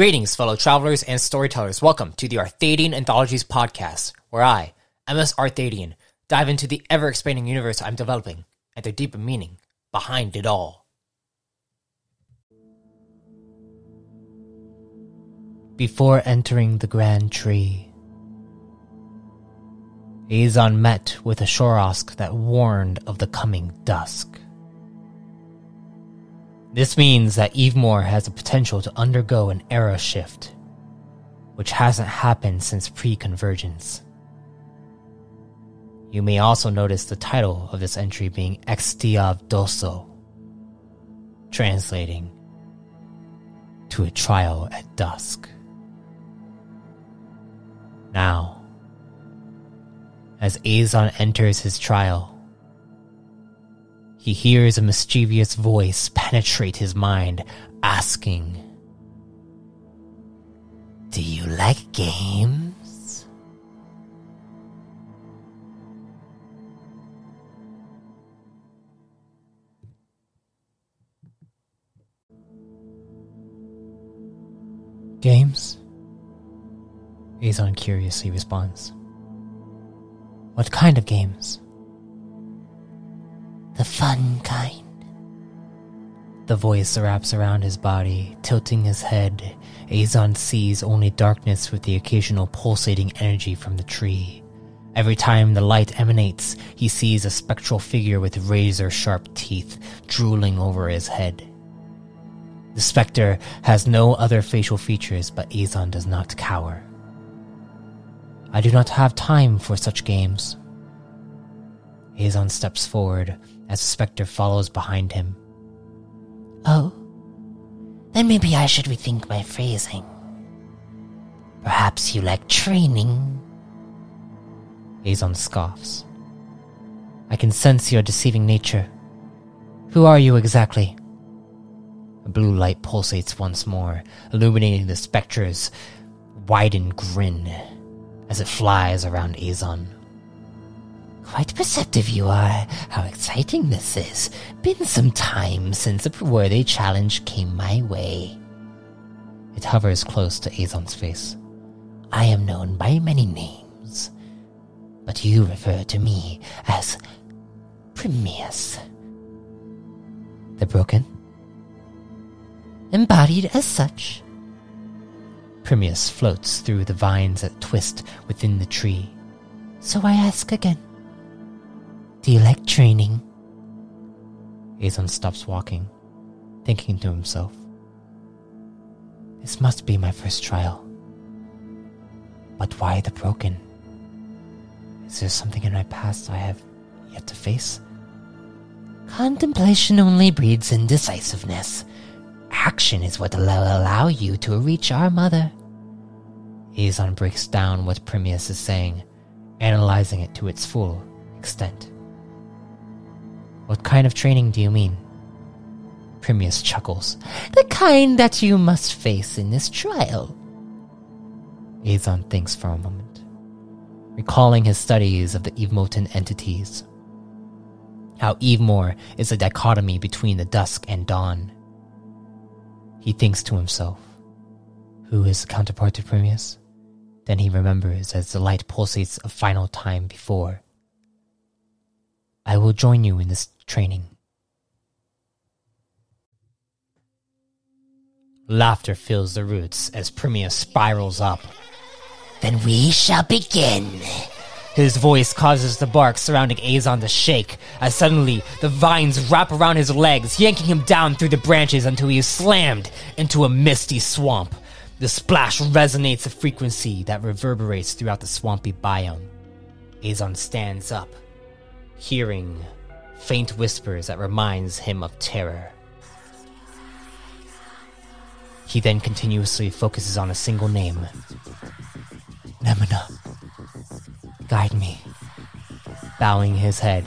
Greetings, fellow travelers and storytellers. Welcome to the Arthadian Anthologies podcast, where I, MS Arthadian, dive into the ever expanding universe I'm developing and the deeper meaning behind it all. Before entering the Grand Tree, Aizon met with a Shorosk that warned of the coming dusk. This means that Evemore has the potential to undergo an era shift, which hasn't happened since pre-convergence. You may also notice the title of this entry being Exti'ov Doso, translating to a trial at dusk. Now, as Aizon enters his trial, he hears a mischievous voice penetrate his mind, asking, Do you like games? Games? Aizon curiously responds. What kind of games? The fun kind. The voice wraps around his body, tilting his head. Aizon sees only darkness with the occasional pulsating energy from the tree. Every time the light emanates, he sees a spectral figure with razor sharp teeth drooling over his head. The specter has no other facial features, but Aizon does not cower. I do not have time for such games. Aizon steps forward as the specter follows behind him. Oh, then maybe I should rethink my phrasing. Perhaps you like training? Aizon scoffs. I can sense your deceiving nature. Who are you exactly? A blue light pulsates once more, illuminating the spectre's widened grin as it flies around Azon. Quite perceptive you are. How exciting this is. Been some time since a worthy challenge came my way. It hovers close to Aizon's face. I am known by many names, but you refer to me as Primius. The Broken? Embodied as such. Primius floats through the vines that twist within the tree. So I ask again. Do you like training? Aizon stops walking, thinking to himself. This must be my first trial. But why the broken? Is there something in my past I have yet to face? Contemplation only breeds indecisiveness. Action is what will allow you to reach our mother. Aizon breaks down what Primius is saying, analyzing it to its full extent. What kind of training do you mean? Primius chuckles. The kind that you must face in this trial. Aizon thinks for a moment, recalling his studies of the Evemoten entities. How Evemore is a dichotomy between the dusk and dawn. He thinks to himself, who is the counterpart to Primius? Then he remembers as the light pulsates a final time before. I will join you in this training. Laughter fills the roots as Primius spirals up. Then we shall begin. His voice causes the bark surrounding Aizon to shake, as suddenly the vines wrap around his legs, yanking him down through the branches until he is slammed into a misty swamp. The splash resonates a frequency that reverberates throughout the swampy biome. Aizon stands up, hearing faint whispers that reminds him of terror. He then continuously focuses on a single name Nemina. Guide me. Bowing his head,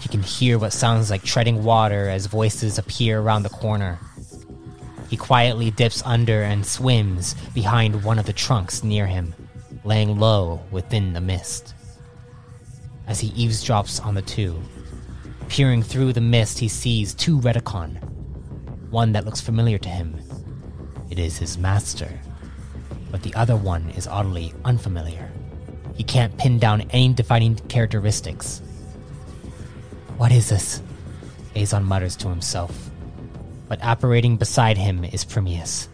he can hear what sounds like treading water as voices appear around the corner. He quietly dips under and swims behind one of the trunks near him, laying low within the mist. As he eavesdrops on the two, peering through the mist, he sees two Redicon. One that looks familiar to him. It is his master. But the other one is oddly unfamiliar. He can't pin down any defining characteristics. What is this? Aizon mutters to himself. But operating beside him is Primius.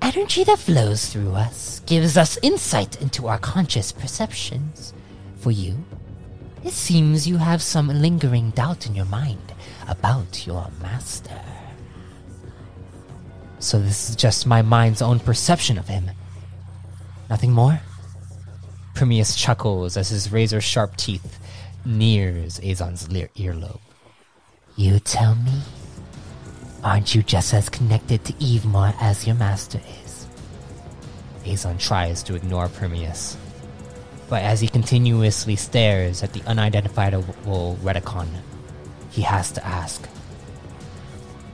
Energy that flows through us gives us insight into our conscious perceptions. For you, it seems you have some lingering doubt in your mind about your master. So this is just my mind's own perception of him. Nothing more? Primius chuckles as his razor sharp teeth nears Aizon's earlobe. You tell me? Aren't you just as connected to Evemore as your master is? Aizon tries to ignore Primius. But as he continuously stares at the unidentifiable Redicon, he has to ask,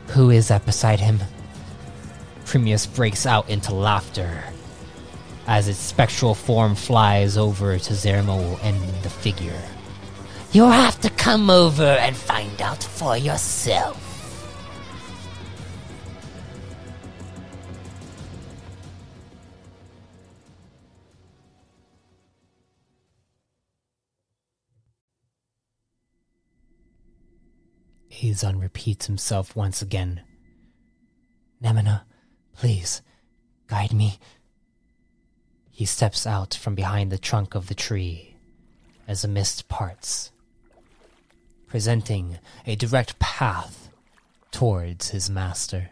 Who is that beside him? Primius breaks out into laughter as its spectral form flies over to Zermo and the figure. You'll have to come over and find out for yourself. Aizon repeats himself once again. Nemina, please, guide me. He steps out from behind the trunk of the tree as the mist parts presenting a direct path towards his master.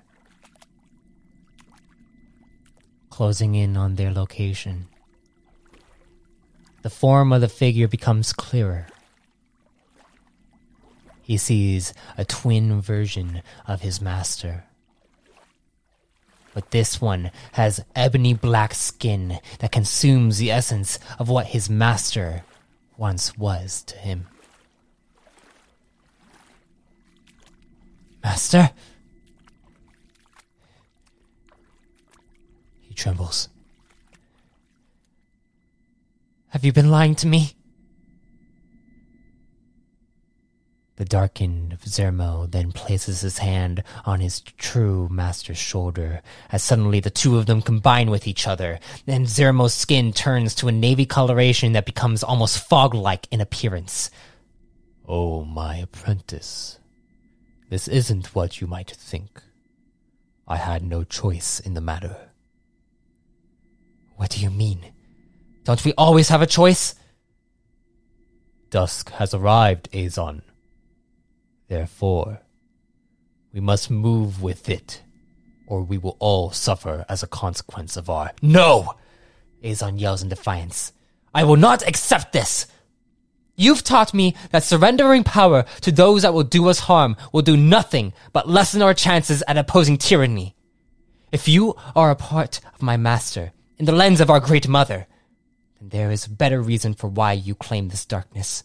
Closing in on their location, the form of the figure becomes clearer. He sees a twin version of his master. But this one has ebony black skin that consumes the essence of what his master once was to him. Master? He trembles. Have you been lying to me? The darkened Zermo then places his hand on his true master's shoulder, as suddenly the two of them combine with each other. Then Zermo's skin turns to a navy coloration that becomes almost fog like in appearance. Oh, my apprentice, this isn't what you might think. I had no choice in the matter. What do you mean? Don't we always have a choice? Dusk has arrived, Aizon. Therefore, we must move with it, or we will all suffer as a consequence of our. No! Aizon yells in defiance. I will not accept this! You've taught me that surrendering power to those that will do us harm will do nothing but lessen our chances at opposing tyranny. If you are a part of my master, in the lens of our great mother, then there is better reason for why you claim this darkness.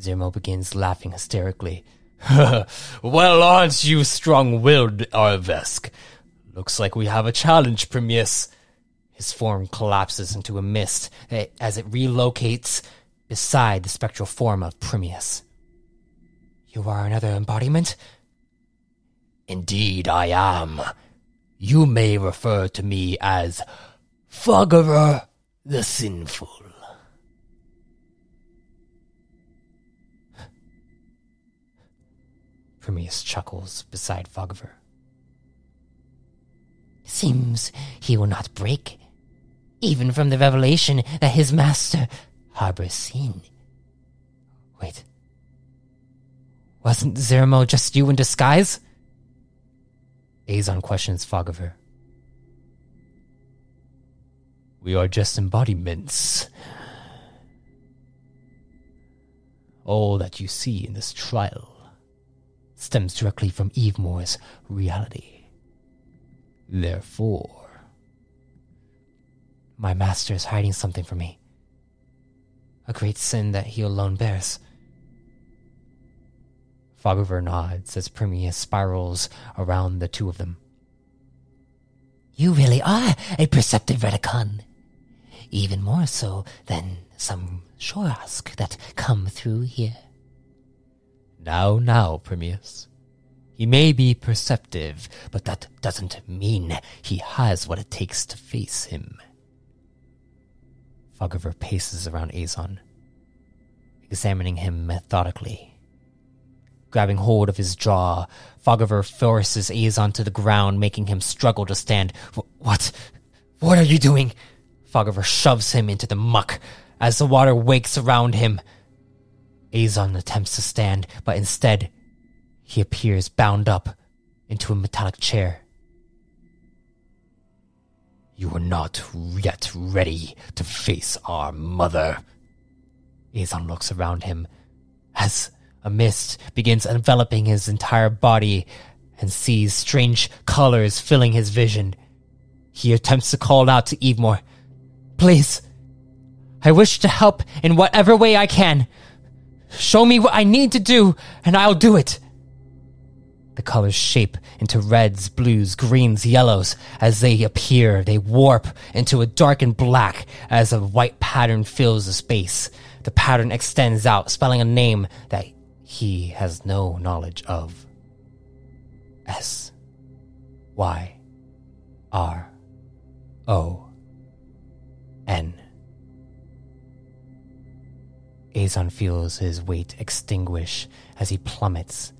Zermo begins laughing hysterically. well, aren't you strong-willed, Arvesk? Looks like we have a challenge, Primius. His form collapses into a mist eh, as it relocates beside the spectral form of Primius. You are another embodiment? Indeed, I am. You may refer to me as Foggerer the Sinful. Primius chuckles beside Foggerer. Seems he will not break even from the revelation that his master harbors sin. Wait. Wasn't Zermo just you in disguise? Aizon questions Foggiver. We are just embodiments. All that you see in this trial stems directly from Evemore's reality. Therefore, my master is hiding something from me. A great sin that he alone bears. Fogover nods as Primius spirals around the two of them. You really are a perceptive Redicon. Even more so than some Shorask that come through here. Now, now, Primius. He may be perceptive, but that doesn't mean he has what it takes to face him. Fogover paces around Aizon, examining him methodically. Grabbing hold of his jaw, Fogover forces Aizon to the ground, making him struggle to stand. What? What are you doing? Fogover shoves him into the muck as the water wakes around him. Aizon attempts to stand, but instead, he appears bound up into a metallic chair. You are not yet ready to face our mother. Aizon looks around him as a mist begins enveloping his entire body and sees strange colors filling his vision. He attempts to call out to Evemore. Please, I wish to help in whatever way I can. Show me what I need to do, and I'll do it. The colors shape into reds, blues, greens, yellows. As they appear, they warp into a darkened black as a white pattern fills the space. The pattern extends out, spelling a name that he has no knowledge of. S Y R O N. Aizon feels his weight extinguish as he plummets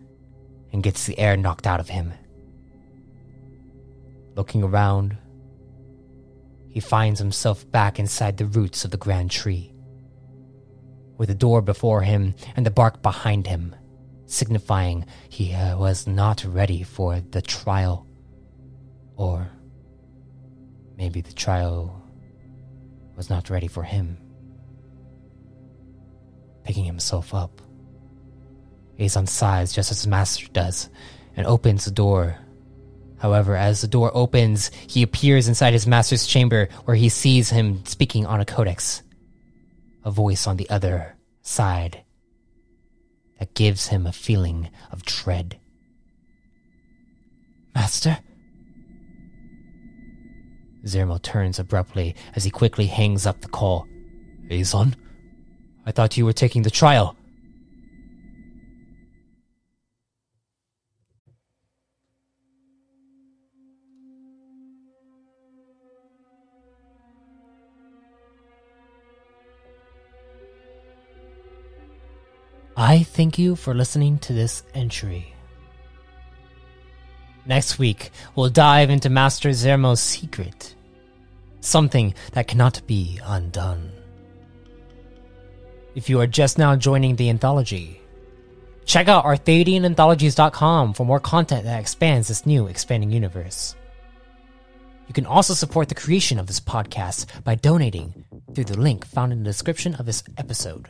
and gets the air knocked out of him. Looking around, he finds himself back inside the roots of the grand tree, with the door before him and the bark behind him, signifying he uh, was not ready for the trial. Or maybe the trial was not ready for him. Picking himself up, Aizon sighs just as his master does and opens the door. However, as the door opens, he appears inside his master's chamber where he sees him speaking on a codex. A voice on the other side that gives him a feeling of dread. Master? Zermo turns abruptly as he quickly hangs up the call. Aizon? I thought you were taking the trial. I thank you for listening to this entry. Next week, we'll dive into Master Zermo's secret something that cannot be undone. If you are just now joining the anthology, check out arthadiananthologies.com for more content that expands this new expanding universe. You can also support the creation of this podcast by donating through the link found in the description of this episode.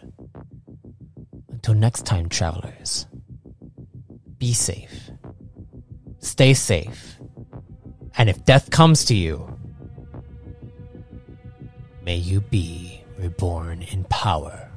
Until next time, travelers, be safe, stay safe, and if death comes to you, may you be reborn in power.